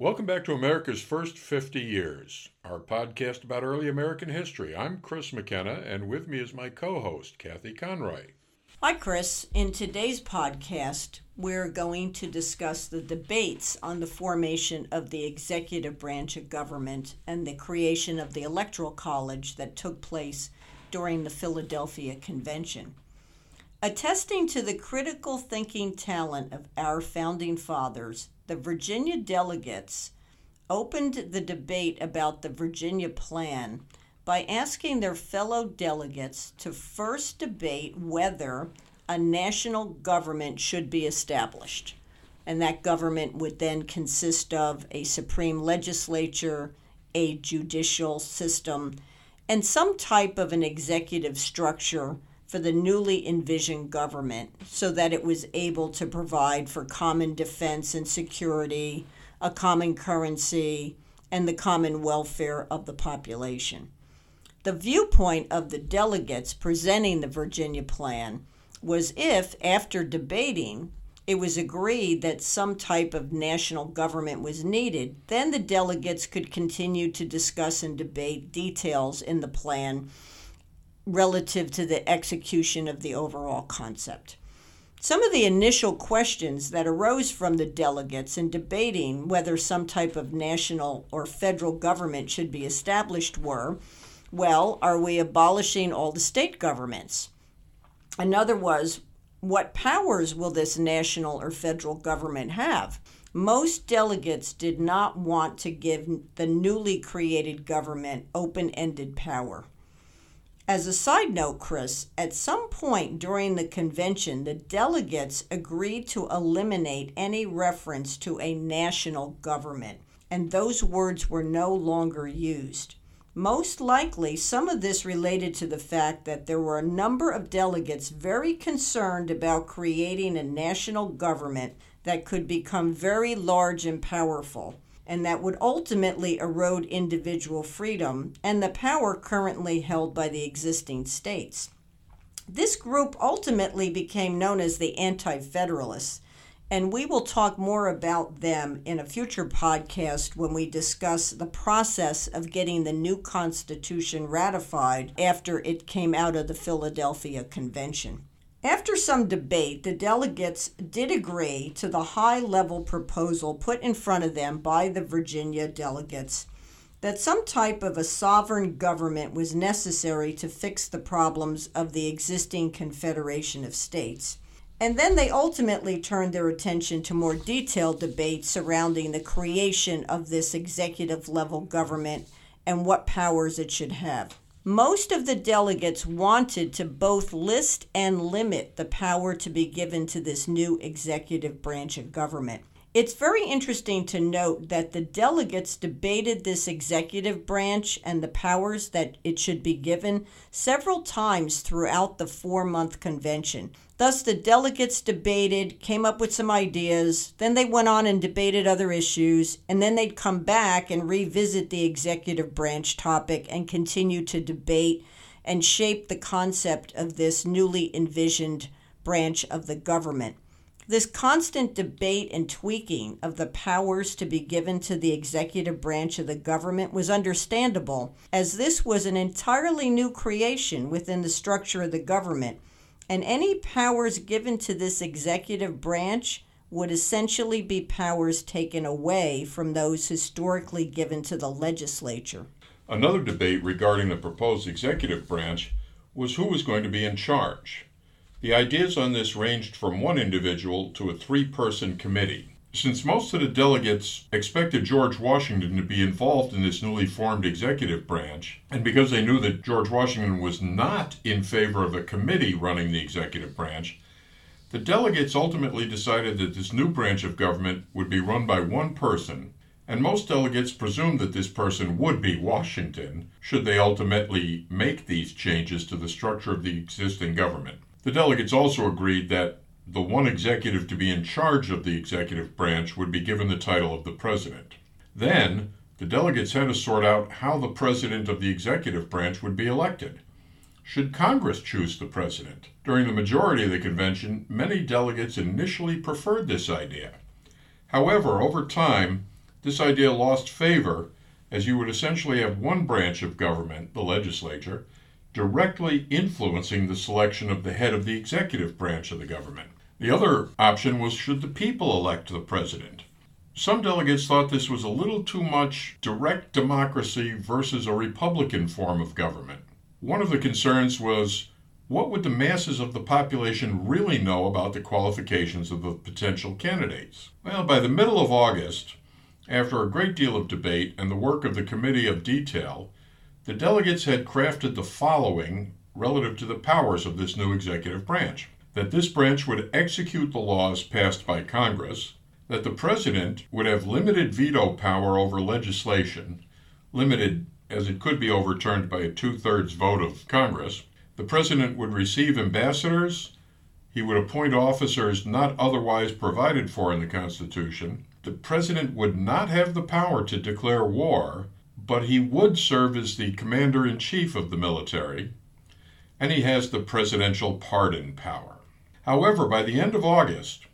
Welcome back to America's First 50 Years, our podcast about early American history. I'm Chris McKenna, and with me is my co host, Kathy Conroy. Hi, Chris. In today's podcast, we're going to discuss the debates on the formation of the executive branch of government and the creation of the Electoral College that took place during the Philadelphia Convention. Attesting to the critical thinking talent of our founding fathers, the Virginia delegates opened the debate about the Virginia Plan by asking their fellow delegates to first debate whether a national government should be established. And that government would then consist of a supreme legislature, a judicial system, and some type of an executive structure for the newly envisioned government so that it was able to provide for common defense and security, a common currency, and the common welfare of the population. The viewpoint of the delegates presenting the Virginia Plan was if, after debating, it was agreed that some type of national government was needed, then the delegates could continue to discuss and debate details in the plan relative to the execution of the overall concept. Some of the initial questions that arose from the delegates in debating whether some type of national or federal government should be established were well, are we abolishing all the state governments? Another was what powers will this national or federal government have? Most delegates did not want to give the newly created government open ended power. As a side note, Chris, at some point during the convention, the delegates agreed to eliminate any reference to a national government, and those words were no longer used. Most likely, some of this related to the fact that there were a number of delegates very concerned about creating a national government that could become very large and powerful and that would ultimately erode individual freedom and the power currently held by the existing states. This group ultimately became known as the Anti Federalists, and we will talk more about them in a future podcast when we discuss the process of getting the new Constitution ratified after it came out of the Philadelphia Convention. After some debate, the delegates did agree to the high level proposal put in front of them by the Virginia delegates that some type of a sovereign government was necessary to fix the problems of the existing Confederation of States. And then they ultimately turned their attention to more detailed debate surrounding the creation of this executive level government and what powers it should have. Most of the delegates wanted to both list and limit the power to be given to this new executive branch of government. It's very interesting to note that the delegates debated this executive branch and the powers that it should be given several times throughout the four month convention. Thus, the delegates debated, came up with some ideas, then they went on and debated other issues, and then they'd come back and revisit the executive branch topic and continue to debate and shape the concept of this newly envisioned branch of the government. This constant debate and tweaking of the powers to be given to the executive branch of the government was understandable, as this was an entirely new creation within the structure of the government, and any powers given to this executive branch would essentially be powers taken away from those historically given to the legislature. Another debate regarding the proposed executive branch was who was going to be in charge. The ideas on this ranged from one individual to a three person committee. Since most of the delegates expected George Washington to be involved in this newly formed executive branch, and because they knew that George Washington was not in favor of a committee running the executive branch, the delegates ultimately decided that this new branch of government would be run by one person, and most delegates presumed that this person would be Washington should they ultimately make these changes to the structure of the existing government. The delegates also agreed that the one executive to be in charge of the executive branch would be given the title of the president. Then, the delegates had to sort out how the president of the executive branch would be elected. Should Congress choose the president? During the majority of the convention, many delegates initially preferred this idea. However, over time, this idea lost favor as you would essentially have one branch of government, the legislature, directly influencing the selection of the head of the executive branch of the government. The other option was should the people elect the president? Some delegates thought this was a little too much direct democracy versus a Republican form of government. One of the concerns was what would the masses of the population really know about the qualifications of the potential candidates? Well, by the middle of August, after a great deal of debate and the work of the Committee of Detail, the delegates had crafted the following relative to the powers of this new executive branch that this branch would execute the laws passed by Congress, that the president would have limited veto power over legislation, limited as it could be overturned by a two thirds vote of Congress. The president would receive ambassadors. He would appoint officers not otherwise provided for in the Constitution. The president would not have the power to declare war, but he would serve as the commander in chief of the military, and he has the presidential pardon power. However, by the end of August,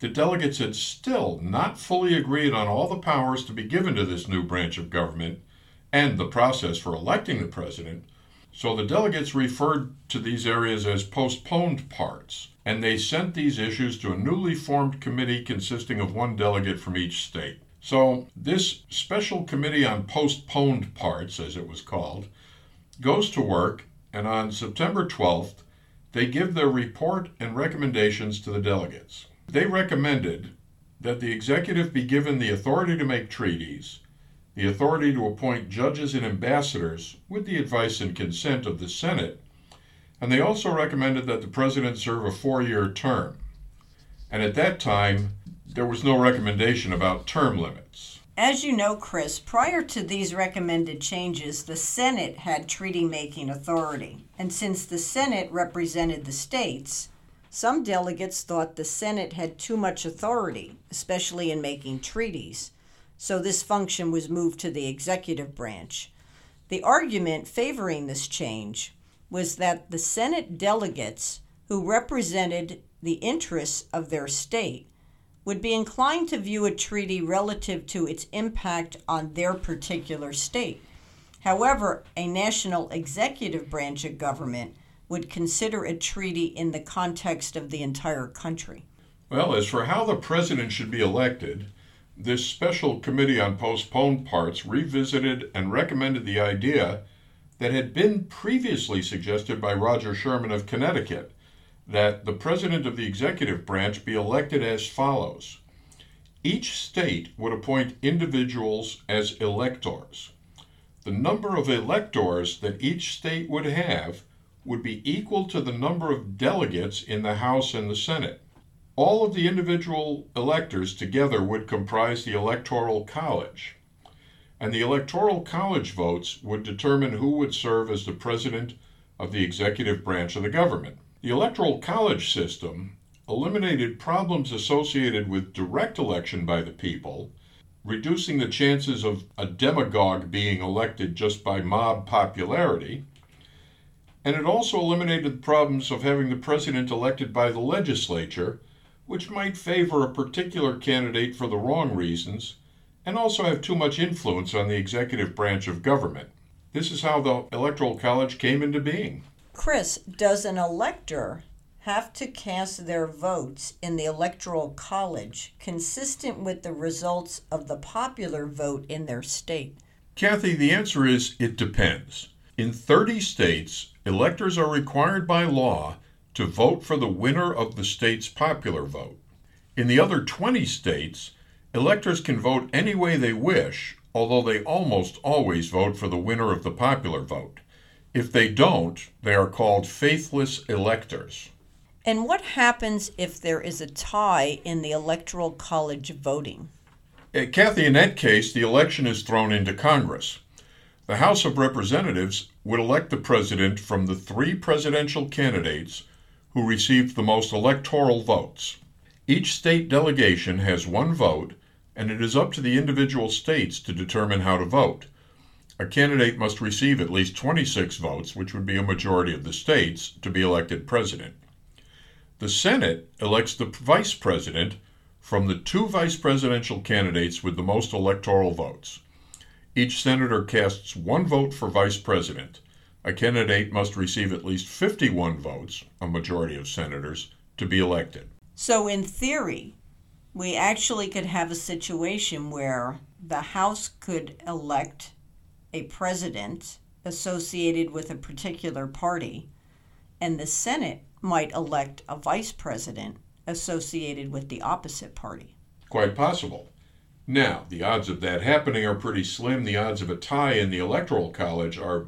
the delegates had still not fully agreed on all the powers to be given to this new branch of government and the process for electing the president, so the delegates referred to these areas as postponed parts, and they sent these issues to a newly formed committee consisting of one delegate from each state. So, this Special Committee on Postponed Parts, as it was called, goes to work, and on September 12th, they give their report and recommendations to the delegates. They recommended that the executive be given the authority to make treaties, the authority to appoint judges and ambassadors with the advice and consent of the Senate, and they also recommended that the president serve a four year term. And at that time, there was no recommendation about term limits. As you know, Chris, prior to these recommended changes, the Senate had treaty making authority. And since the Senate represented the states, some delegates thought the Senate had too much authority, especially in making treaties so this function was moved to the executive branch. The argument favoring this change was that the Senate delegates who represented the interests of their state would be inclined to view a treaty relative to its impact on their particular state. However, a national executive branch of government would consider a treaty in the context of the entire country. Well, as for how the president should be elected, this special committee on postponed parts revisited and recommended the idea that had been previously suggested by Roger Sherman of Connecticut that the president of the executive branch be elected as follows each state would appoint individuals as electors. The number of electors that each state would have would be equal to the number of delegates in the House and the Senate. All of the individual electors together would comprise the Electoral College, and the Electoral College votes would determine who would serve as the president of the executive branch of the government. The Electoral College system eliminated problems associated with direct election by the people, reducing the chances of a demagogue being elected just by mob popularity, and it also eliminated the problems of having the president elected by the legislature which might favor a particular candidate for the wrong reasons and also have too much influence on the executive branch of government. This is how the Electoral College came into being. Chris, does an elector have to cast their votes in the Electoral College consistent with the results of the popular vote in their state? Kathy, the answer is it depends. In 30 states, electors are required by law to vote for the winner of the state's popular vote. In the other 20 states, electors can vote any way they wish, although they almost always vote for the winner of the popular vote. If they don't, they are called faithless electors. And what happens if there is a tie in the Electoral College voting? Uh, Kathy, in that case, the election is thrown into Congress. The House of Representatives would elect the president from the three presidential candidates who received the most electoral votes. Each state delegation has one vote, and it is up to the individual states to determine how to vote. A candidate must receive at least 26 votes, which would be a majority of the states, to be elected president. The Senate elects the vice president from the two vice presidential candidates with the most electoral votes. Each senator casts one vote for vice president. A candidate must receive at least 51 votes, a majority of senators, to be elected. So, in theory, we actually could have a situation where the House could elect a president associated with a particular party, and the Senate might elect a vice president associated with the opposite party. Quite possible. Now, the odds of that happening are pretty slim. The odds of a tie in the Electoral College are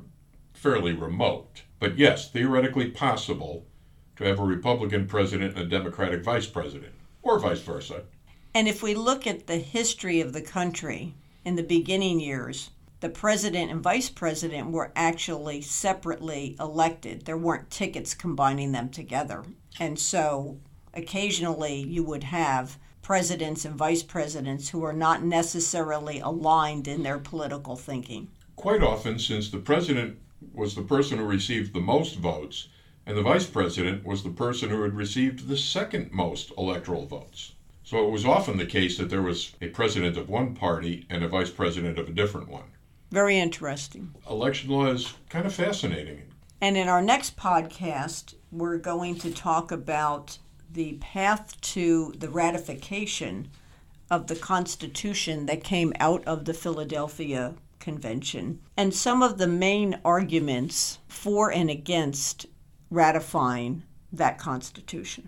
fairly remote. But yes, theoretically possible to have a Republican president and a Democratic vice president, or vice versa. And if we look at the history of the country in the beginning years, the president and vice president were actually separately elected. There weren't tickets combining them together. And so occasionally you would have presidents and vice presidents who are not necessarily aligned in their political thinking. Quite often, since the president was the person who received the most votes, and the vice president was the person who had received the second most electoral votes. So it was often the case that there was a president of one party and a vice president of a different one. Very interesting. Election law is kind of fascinating. And in our next podcast, we're going to talk about the path to the ratification of the Constitution that came out of the Philadelphia Convention and some of the main arguments for and against ratifying that Constitution.